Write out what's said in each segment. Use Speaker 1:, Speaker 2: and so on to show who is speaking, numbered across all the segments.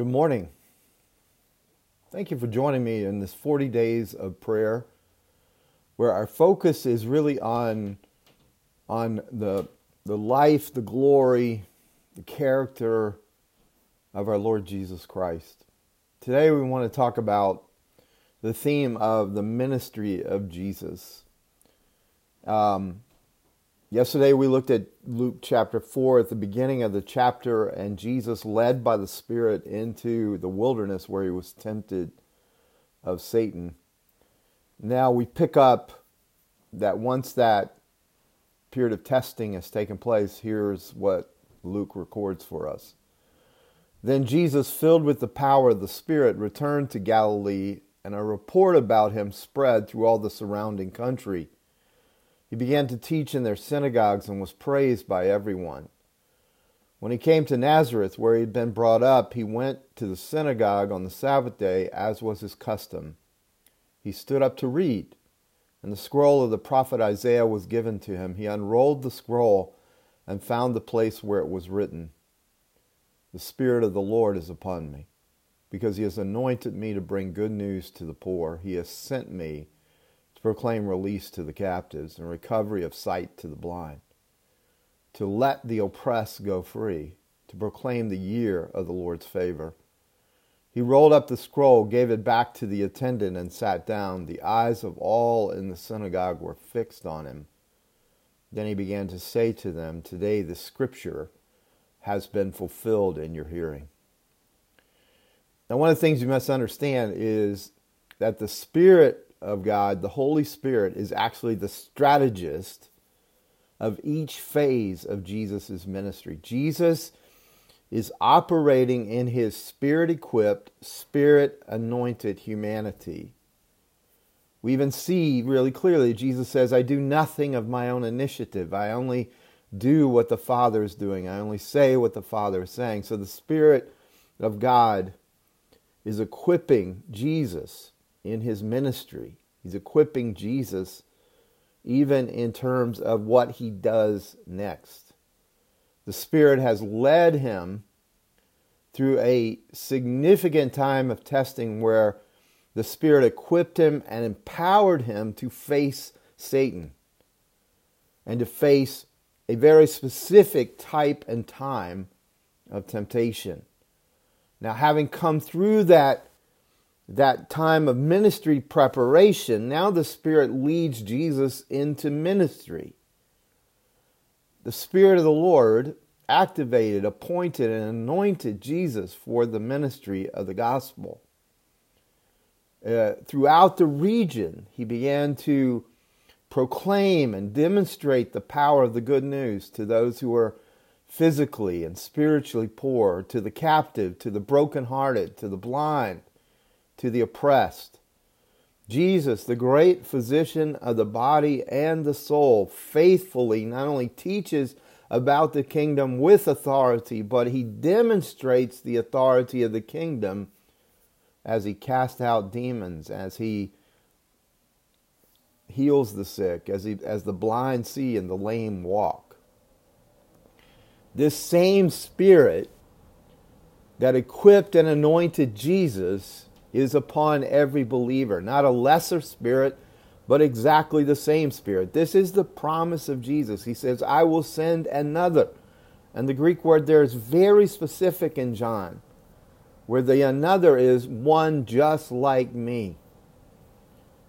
Speaker 1: Good morning. Thank you for joining me in this 40 days of prayer where our focus is really on on the the life, the glory, the character of our Lord Jesus Christ. Today we want to talk about the theme of the ministry of Jesus. Um, Yesterday we looked at Luke chapter 4 at the beginning of the chapter, and Jesus led by the Spirit into the wilderness where he was tempted of Satan. Now we pick up that once that period of testing has taken place, here's what Luke records for us. Then Jesus, filled with the power of the Spirit, returned to Galilee, and a report about him spread through all the surrounding country. He began to teach in their synagogues and was praised by everyone. When he came to Nazareth, where he had been brought up, he went to the synagogue on the Sabbath day, as was his custom. He stood up to read, and the scroll of the prophet Isaiah was given to him. He unrolled the scroll and found the place where it was written The Spirit of the Lord is upon me, because he has anointed me to bring good news to the poor. He has sent me to proclaim release to the captives and recovery of sight to the blind, to let the oppressed go free, to proclaim the year of the Lord's favor. He rolled up the scroll, gave it back to the attendant, and sat down. The eyes of all in the synagogue were fixed on him. Then he began to say to them, Today the scripture has been fulfilled in your hearing. Now, one of the things you must understand is that the Spirit of God, the Holy Spirit, is actually the strategist of each phase of Jesus' ministry. Jesus is operating in his spirit equipped, spirit anointed humanity. We even see really clearly Jesus says, I do nothing of my own initiative. I only do what the Father is doing. I only say what the Father is saying. So the Spirit of God is equipping Jesus in his ministry. He's equipping Jesus even in terms of what he does next. The Spirit has led him through a significant time of testing where the Spirit equipped him and empowered him to face Satan and to face a very specific type and time of temptation. Now, having come through that that time of ministry preparation, now the Spirit leads Jesus into ministry. The Spirit of the Lord activated, appointed, and anointed Jesus for the ministry of the gospel. Uh, throughout the region, he began to proclaim and demonstrate the power of the good news to those who were physically and spiritually poor, to the captive, to the brokenhearted, to the blind, to the oppressed. Jesus, the great physician of the body and the soul, faithfully not only teaches about the kingdom with authority, but he demonstrates the authority of the kingdom as he casts out demons, as he heals the sick, as, he, as the blind see and the lame walk. This same spirit that equipped and anointed Jesus is upon every believer. Not a lesser spirit, but exactly the same spirit. This is the promise of Jesus. He says, I will send another. And the Greek word there is very specific in John, where the another is one just like me.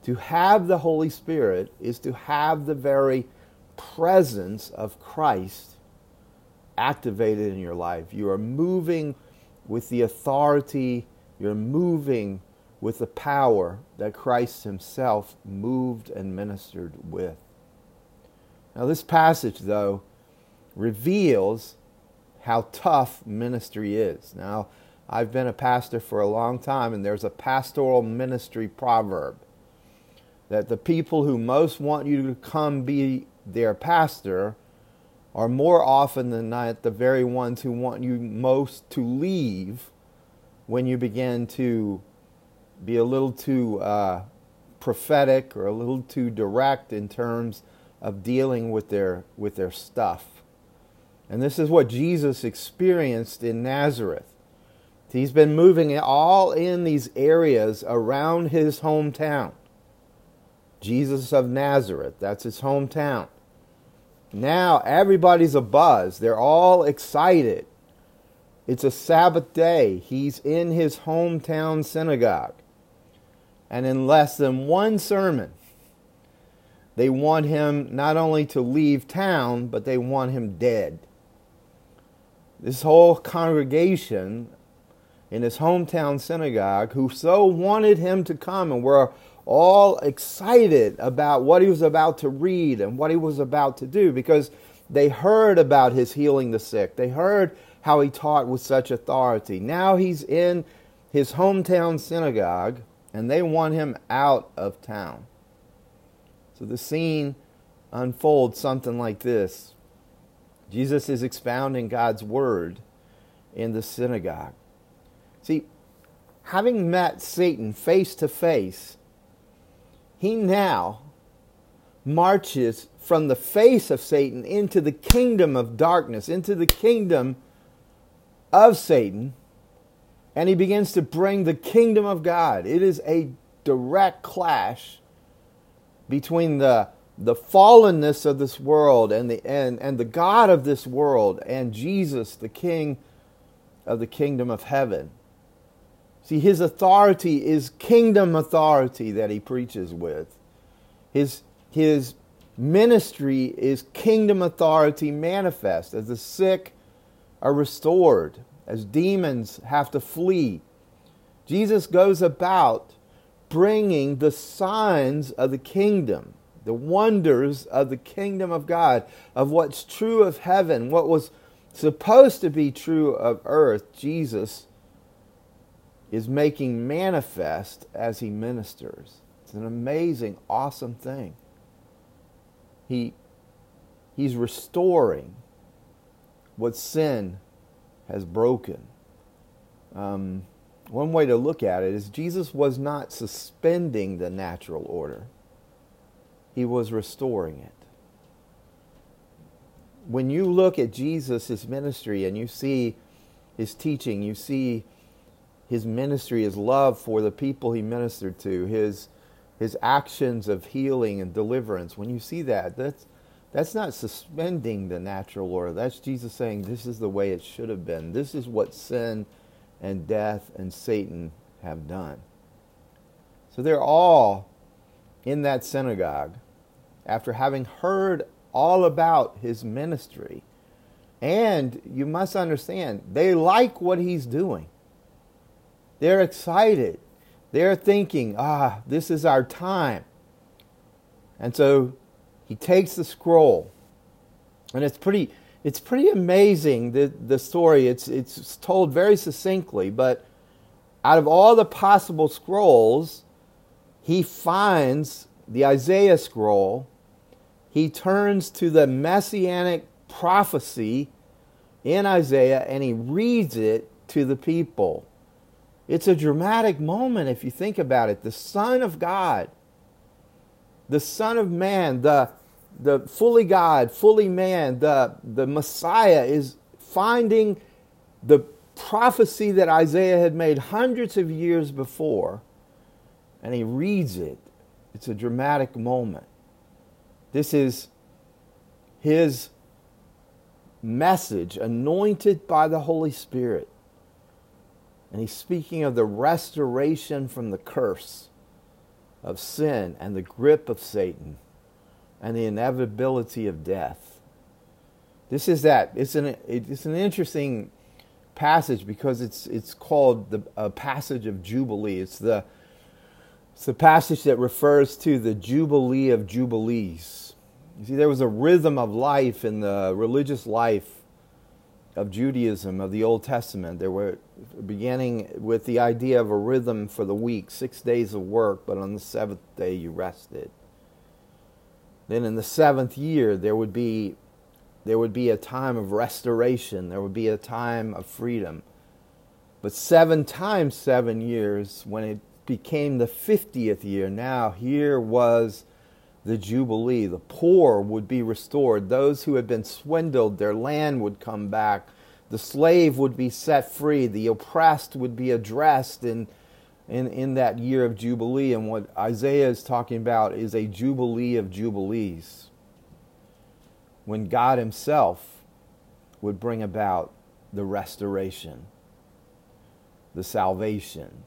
Speaker 1: To have the Holy Spirit is to have the very presence of Christ activated in your life. You are moving with the authority you're moving with the power that Christ Himself moved and ministered with. Now, this passage, though, reveals how tough ministry is. Now, I've been a pastor for a long time, and there's a pastoral ministry proverb that the people who most want you to come be their pastor are more often than not the very ones who want you most to leave when you begin to be a little too uh, prophetic or a little too direct in terms of dealing with their with their stuff. And this is what Jesus experienced in Nazareth. He's been moving all in these areas around his hometown. Jesus of Nazareth, that's his hometown. Now everybody's a buzz. They're all excited. It's a Sabbath day. He's in his hometown synagogue. And in less than one sermon, they want him not only to leave town, but they want him dead. This whole congregation in his hometown synagogue, who so wanted him to come and were all excited about what he was about to read and what he was about to do because they heard about his healing the sick. They heard how he taught with such authority. Now he's in his hometown synagogue and they want him out of town. So the scene unfolds something like this Jesus is expounding God's word in the synagogue. See, having met Satan face to face, he now marches from the face of Satan into the kingdom of darkness, into the kingdom of Satan, and he begins to bring the kingdom of God. It is a direct clash between the the fallenness of this world and the and, and the God of this world and Jesus, the King of the kingdom of heaven. See, his authority is kingdom authority that he preaches with. His his ministry is kingdom authority manifest as the sick are restored, as demons have to flee. Jesus goes about bringing the signs of the kingdom, the wonders of the kingdom of God, of what's true of heaven, what was supposed to be true of earth. Jesus is making manifest as he ministers. It's an amazing, awesome thing. He, he's restoring what sin has broken. Um, one way to look at it is Jesus was not suspending the natural order, he was restoring it. When you look at Jesus' ministry and you see his teaching, you see his ministry, his love for the people he ministered to, his, his actions of healing and deliverance, when you see that, that's, that's not suspending the natural order. That's Jesus saying, This is the way it should have been. This is what sin and death and Satan have done. So they're all in that synagogue after having heard all about his ministry. And you must understand, they like what he's doing. They're excited. They're thinking, ah, this is our time. And so he takes the scroll, and it's pretty, it's pretty amazing the, the story. It's, it's told very succinctly, but out of all the possible scrolls, he finds the Isaiah scroll. He turns to the messianic prophecy in Isaiah and he reads it to the people. It's a dramatic moment if you think about it. The Son of God, the Son of Man, the the fully God, fully man, the, the Messiah is finding the prophecy that Isaiah had made hundreds of years before, and he reads it. It's a dramatic moment. This is his message, anointed by the Holy Spirit. And he's speaking of the restoration from the curse of sin and the grip of Satan and the inevitability of death. This is that. It's an, it's an interesting passage because it's, it's called the passage of Jubilee. It's the, it's the passage that refers to the Jubilee of Jubilees. You see, there was a rhythm of life in the religious life of Judaism of the Old Testament. There were beginning with the idea of a rhythm for the week, six days of work, but on the seventh day you rested. Then in the seventh year, there would be there would be a time of restoration. There would be a time of freedom. But seven times seven years, when it became the 50th year, now here was the Jubilee. The poor would be restored. Those who had been swindled, their land would come back. the slave would be set free, the oppressed would be addressed in, in, in that year of Jubilee. And what Isaiah is talking about is a Jubilee of Jubilees, when God Himself would bring about the restoration, the salvation,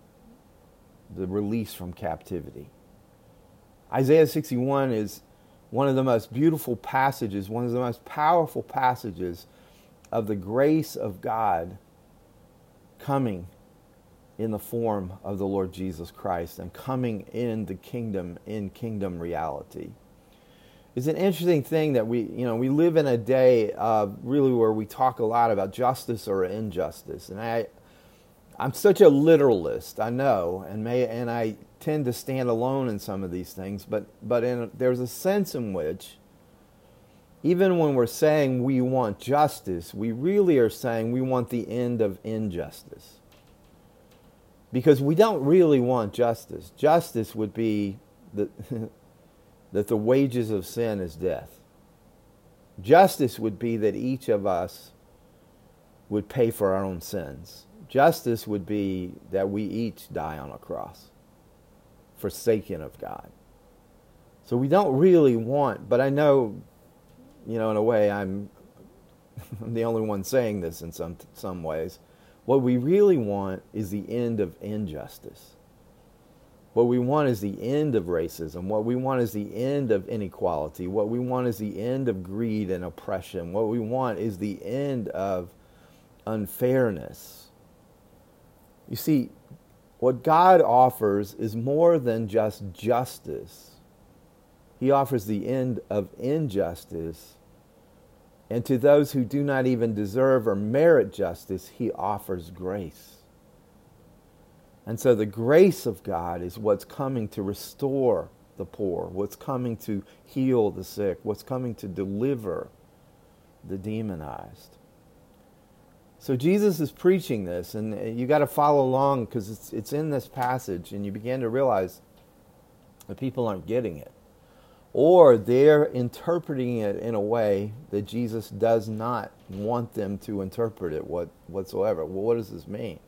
Speaker 1: the release from captivity. Isaiah 61 is one of the most beautiful passages, one of the most powerful passages of the grace of God coming in the form of the Lord Jesus Christ and coming in the kingdom in kingdom reality. It's an interesting thing that we, you know, we live in a day uh, really where we talk a lot about justice or injustice, and I, I'm such a literalist, I know, and may and I tend to stand alone in some of these things, but but in, there's a sense in which even when we're saying we want justice, we really are saying we want the end of injustice. Because we don't really want justice. Justice would be that, that the wages of sin is death. Justice would be that each of us would pay for our own sins. Justice would be that we each die on a cross, forsaken of God. So we don't really want, but I know, you know, in a way, I'm, I'm the only one saying this in some some ways. What we really want is the end of injustice. What we want is the end of racism. What we want is the end of inequality. What we want is the end of greed and oppression. What we want is the end of unfairness you see, what God offers is more than just justice. He offers the end of injustice. And to those who do not even deserve or merit justice, He offers grace. And so the grace of God is what's coming to restore the poor, what's coming to heal the sick, what's coming to deliver the demonized. So Jesus is preaching this, and you got to follow along because it's, it's in this passage, and you begin to realize that people aren't getting it. Or they're interpreting it in a way that Jesus does not want them to interpret it what, whatsoever. Well, what does this mean?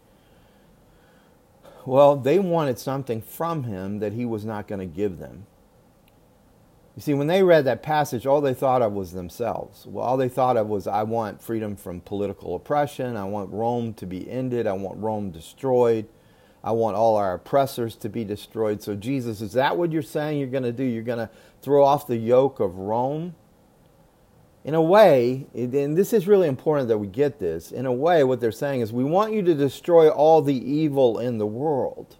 Speaker 1: Well, they wanted something from him that he was not going to give them. You see, when they read that passage, all they thought of was themselves. Well, all they thought of was, I want freedom from political oppression. I want Rome to be ended. I want Rome destroyed. I want all our oppressors to be destroyed. So, Jesus, is that what you're saying you're going to do? You're going to throw off the yoke of Rome? In a way, and this is really important that we get this, in a way, what they're saying is, we want you to destroy all the evil in the world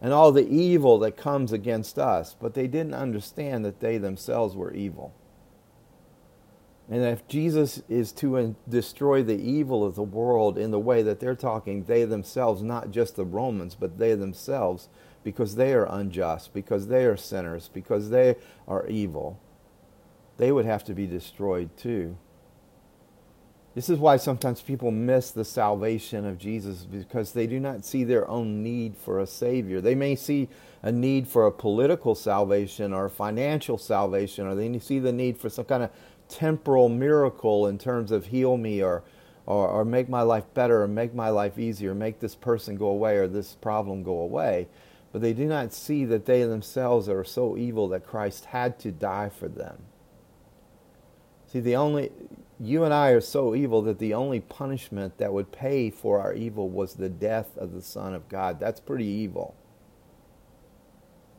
Speaker 1: and all the evil that comes against us, but they didn't understand that they themselves were evil. And if Jesus is to destroy the evil of the world in the way that they're talking, they themselves, not just the Romans, but they themselves, because they are unjust, because they are sinners, because they are evil, they would have to be destroyed too. This is why sometimes people miss the salvation of Jesus because they do not see their own need for a Savior. They may see a need for a political salvation or financial salvation, or they see the need for some kind of temporal miracle in terms of heal me or, or, or make my life better or make my life easier, make this person go away or this problem go away. But they do not see that they themselves are so evil that Christ had to die for them. See, the only you and I are so evil that the only punishment that would pay for our evil was the death of the Son of God. That's pretty evil.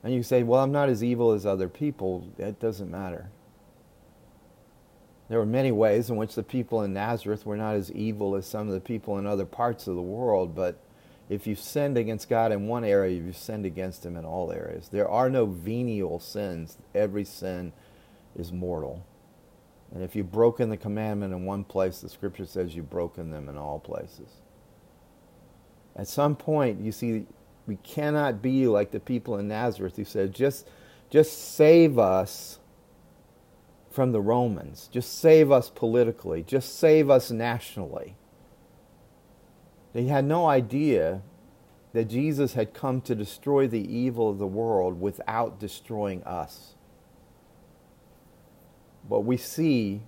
Speaker 1: And you say, well, I'm not as evil as other people. It doesn't matter. There were many ways in which the people in Nazareth were not as evil as some of the people in other parts of the world, but if you've sinned against God in one area, you've sinned against Him in all areas. There are no venial sins, every sin is mortal. And if you've broken the commandment in one place, the scripture says you've broken them in all places. At some point, you see, we cannot be like the people in Nazareth who said, just, just save us from the Romans. Just save us politically. Just save us nationally. They had no idea that Jesus had come to destroy the evil of the world without destroying us what we see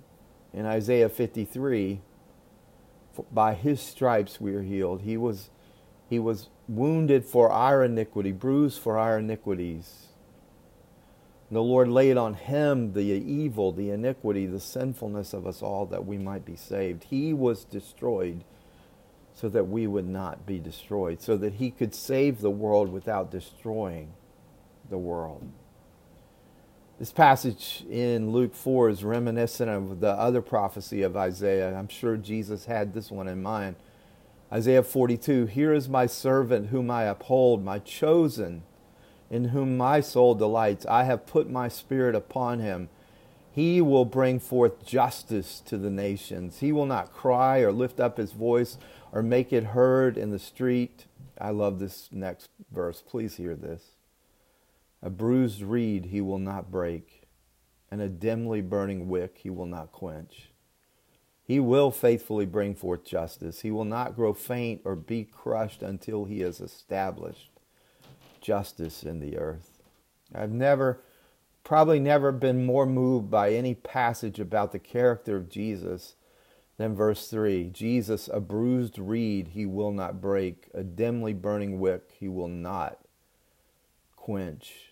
Speaker 1: in Isaiah 53 by his stripes we are healed. He was, he was wounded for our iniquity, bruised for our iniquities. And the Lord laid on him the evil, the iniquity, the sinfulness of us all that we might be saved. He was destroyed so that we would not be destroyed, so that he could save the world without destroying the world. This passage in Luke 4 is reminiscent of the other prophecy of Isaiah. I'm sure Jesus had this one in mind. Isaiah 42 Here is my servant whom I uphold, my chosen in whom my soul delights. I have put my spirit upon him. He will bring forth justice to the nations. He will not cry or lift up his voice or make it heard in the street. I love this next verse. Please hear this. A bruised reed he will not break, and a dimly burning wick he will not quench. He will faithfully bring forth justice. He will not grow faint or be crushed until he has established justice in the earth. I've never, probably never been more moved by any passage about the character of Jesus than verse 3 Jesus, a bruised reed he will not break, a dimly burning wick he will not quench.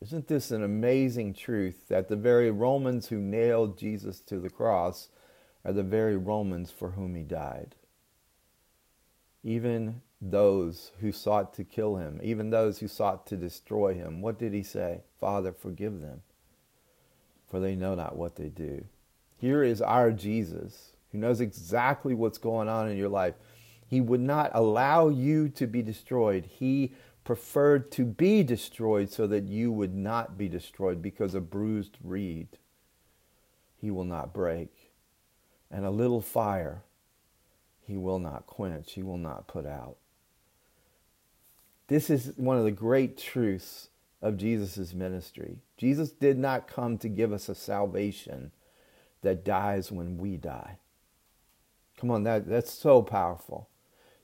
Speaker 1: Isn't this an amazing truth that the very Romans who nailed Jesus to the cross are the very Romans for whom he died? Even those who sought to kill him, even those who sought to destroy him. What did he say? Father, forgive them, for they know not what they do. Here is our Jesus, who knows exactly what's going on in your life. He would not allow you to be destroyed. He preferred to be destroyed so that you would not be destroyed because a bruised reed he will not break, and a little fire he will not quench, he will not put out. This is one of the great truths of Jesus' ministry. Jesus did not come to give us a salvation that dies when we die. Come on, that, that's so powerful.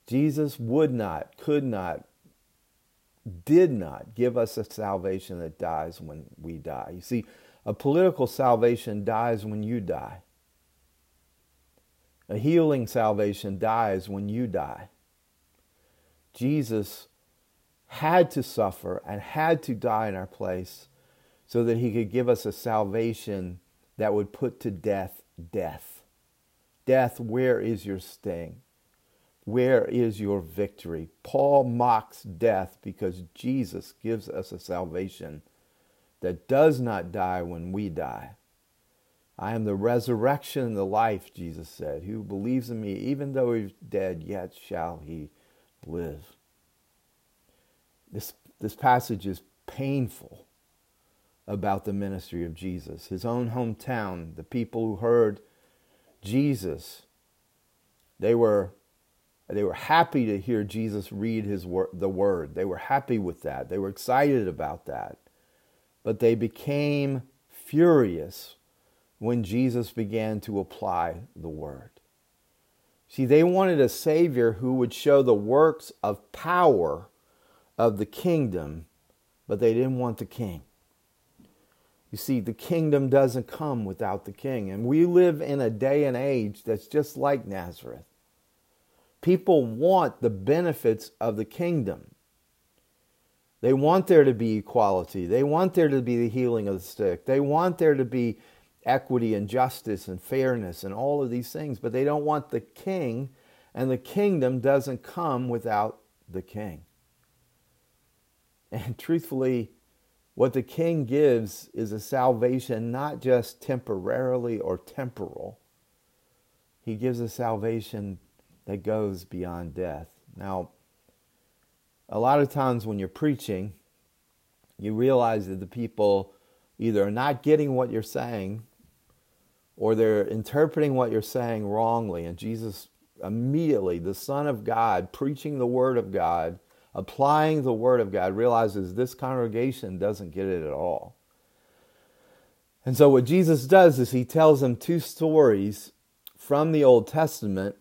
Speaker 1: Jesus would not, could not, did not give us a salvation that dies when we die. You see, a political salvation dies when you die. A healing salvation dies when you die. Jesus had to suffer and had to die in our place so that he could give us a salvation that would put to death death. Death, where is your sting? Where is your victory? Paul mocks death because Jesus gives us a salvation that does not die when we die. I am the resurrection and the life, Jesus said. Who believes in me, even though he's dead, yet shall he live. This, this passage is painful about the ministry of Jesus. His own hometown, the people who heard Jesus, they were, they were happy to hear Jesus read his wor- the word. They were happy with that. They were excited about that. But they became furious when Jesus began to apply the word. See, they wanted a Savior who would show the works of power of the kingdom, but they didn't want the king. You see, the kingdom doesn't come without the king. And we live in a day and age that's just like Nazareth. People want the benefits of the kingdom. They want there to be equality. They want there to be the healing of the sick. They want there to be equity and justice and fairness and all of these things, but they don't want the king, and the kingdom doesn't come without the king. And truthfully, what the king gives is a salvation not just temporarily or temporal. He gives a salvation that goes beyond death. Now, a lot of times when you're preaching, you realize that the people either are not getting what you're saying or they're interpreting what you're saying wrongly. And Jesus immediately, the Son of God, preaching the Word of God, applying the Word of God, realizes this congregation doesn't get it at all. And so, what Jesus does is he tells them two stories from the Old Testament,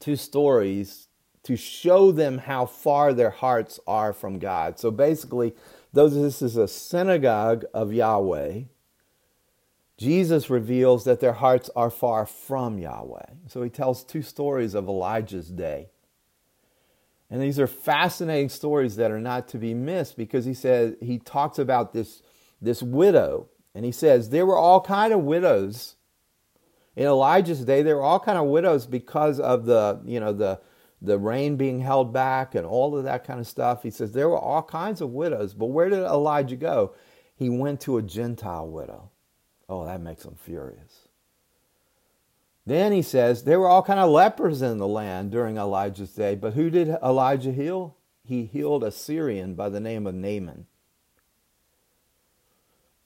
Speaker 1: two stories to show them how far their hearts are from God. So, basically, though this is a synagogue of Yahweh, Jesus reveals that their hearts are far from Yahweh. So he tells two stories of Elijah's day. And these are fascinating stories that are not to be missed because he says he talks about this, this widow and he says there were all kind of widows in Elijah's day. There were all kind of widows because of the you know the the rain being held back and all of that kind of stuff. He says there were all kinds of widows, but where did Elijah go? He went to a Gentile widow. Oh, that makes him furious. Then he says there were all kind of lepers in the land during Elijah's day, but who did Elijah heal? He healed a Syrian by the name of Naaman.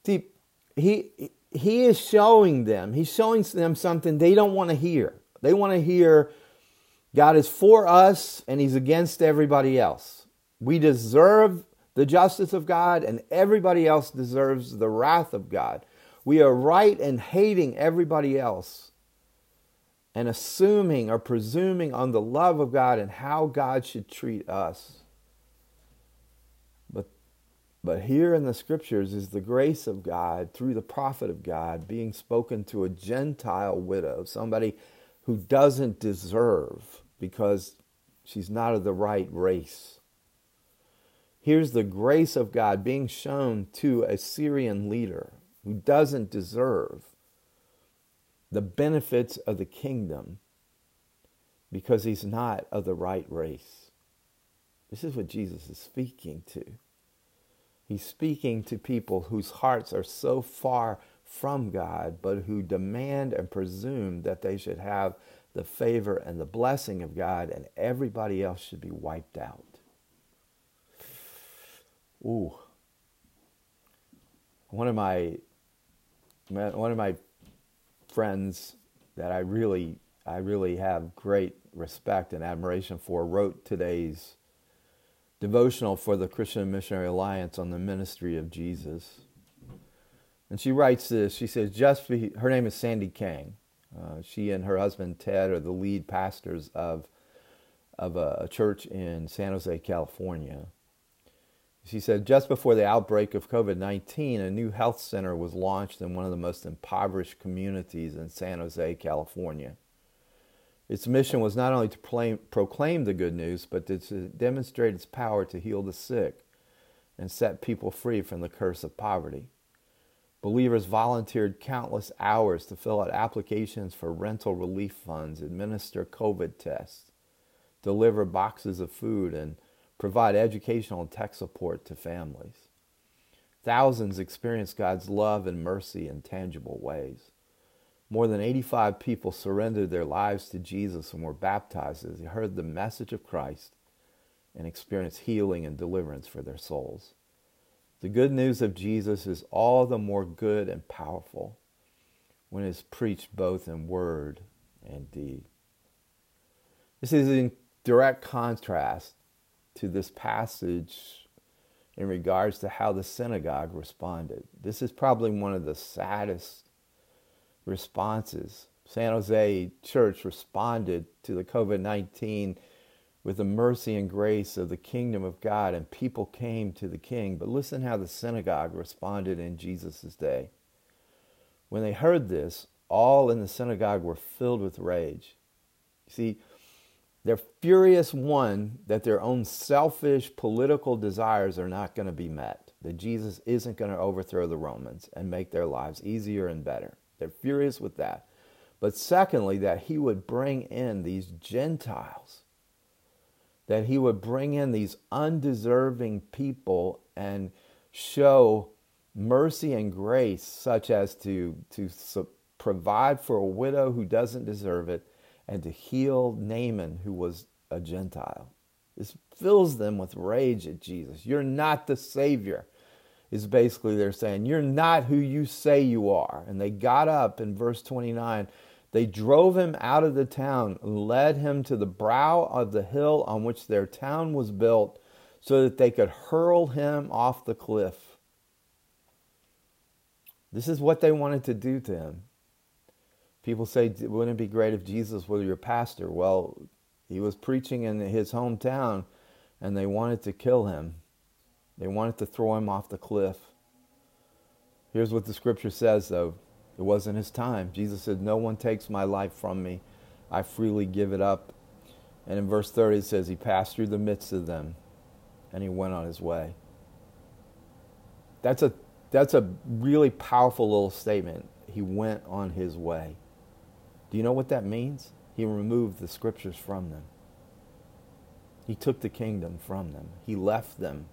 Speaker 1: See, he he is showing them, he's showing them something they don't want to hear. They want to hear God is for us and he's against everybody else. We deserve the justice of God and everybody else deserves the wrath of God. We are right in hating everybody else and assuming or presuming on the love of God and how God should treat us. But, here in the scriptures is the grace of God through the prophet of God being spoken to a Gentile widow, somebody who doesn't deserve because she's not of the right race. Here's the grace of God being shown to a Syrian leader who doesn't deserve the benefits of the kingdom because he's not of the right race. This is what Jesus is speaking to. He's speaking to people whose hearts are so far from God, but who demand and presume that they should have the favor and the blessing of God, and everybody else should be wiped out. Ooh. One of my one of my friends that I really I really have great respect and admiration for wrote today's devotional for the Christian Missionary Alliance on the ministry of Jesus. And she writes this. She says, "Just be, her name is Sandy Kang. Uh, she and her husband Ted are the lead pastors of of a, a church in San Jose, California." She said just before the outbreak of COVID 19, a new health center was launched in one of the most impoverished communities in San Jose, California. Its mission was not only to proclaim, proclaim the good news, but to demonstrate its power to heal the sick and set people free from the curse of poverty. Believers volunteered countless hours to fill out applications for rental relief funds, administer COVID tests, deliver boxes of food, and provide educational and tech support to families. Thousands experienced God's love and mercy in tangible ways. More than 85 people surrendered their lives to Jesus and were baptized as they heard the message of Christ and experienced healing and deliverance for their souls. The good news of Jesus is all the more good and powerful when it is preached both in word and deed. This is in direct contrast to this passage in regards to how the synagogue responded. This is probably one of the saddest responses. San Jose Church responded to the COVID 19 with the mercy and grace of the kingdom of God, and people came to the king. But listen how the synagogue responded in Jesus' day. When they heard this, all in the synagogue were filled with rage. You See, they're furious, one, that their own selfish political desires are not going to be met, that Jesus isn't going to overthrow the Romans and make their lives easier and better. They're furious with that. But secondly, that he would bring in these Gentiles, that he would bring in these undeserving people and show mercy and grace, such as to, to provide for a widow who doesn't deserve it and to heal Naaman, who was a Gentile. This fills them with rage at Jesus. You're not the Savior, is basically they're saying. You're not who you say you are. And they got up in verse 29. They drove him out of the town and led him to the brow of the hill on which their town was built so that they could hurl him off the cliff. This is what they wanted to do to him. People say, wouldn't it be great if Jesus were your pastor? Well, he was preaching in his hometown and they wanted to kill him. They wanted to throw him off the cliff. Here's what the scripture says, though It wasn't his time. Jesus said, No one takes my life from me. I freely give it up. And in verse 30, it says, He passed through the midst of them and he went on his way. That's a, that's a really powerful little statement. He went on his way. Do you know what that means? He removed the scriptures from them. He took the kingdom from them. He left them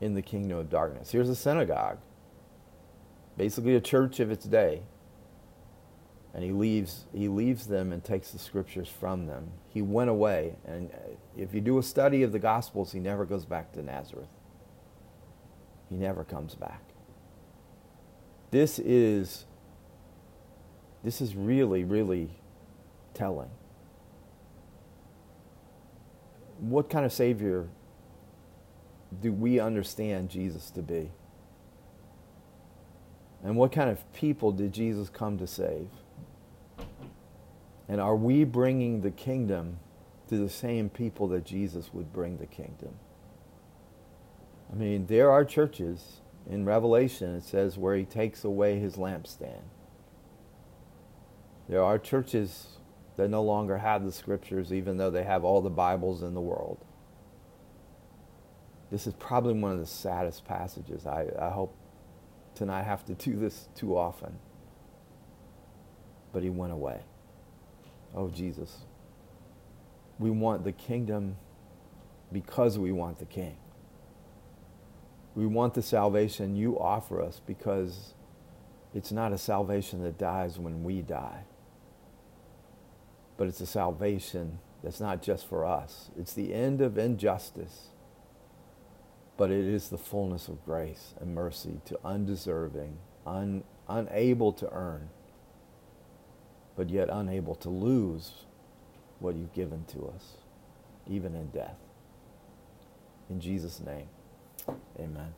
Speaker 1: in the kingdom of darkness. Here's a synagogue, basically a church of its day. And he leaves, he leaves them and takes the scriptures from them. He went away. And if you do a study of the Gospels, he never goes back to Nazareth. He never comes back. This is, this is really, really telling. What kind of Savior do we understand Jesus to be? And what kind of people did Jesus come to save? And are we bringing the kingdom to the same people that Jesus would bring the kingdom? I mean, there are churches in Revelation, it says, where he takes away his lampstand. There are churches that no longer have the scriptures, even though they have all the Bibles in the world. This is probably one of the saddest passages. I, I hope to not have to do this too often. But he went away. Oh, Jesus. We want the kingdom because we want the king. We want the salvation you offer us because it's not a salvation that dies when we die, but it's a salvation that's not just for us. It's the end of injustice but it is the fullness of grace and mercy to undeserving, un, unable to earn, but yet unable to lose what you've given to us, even in death. In Jesus' name, amen.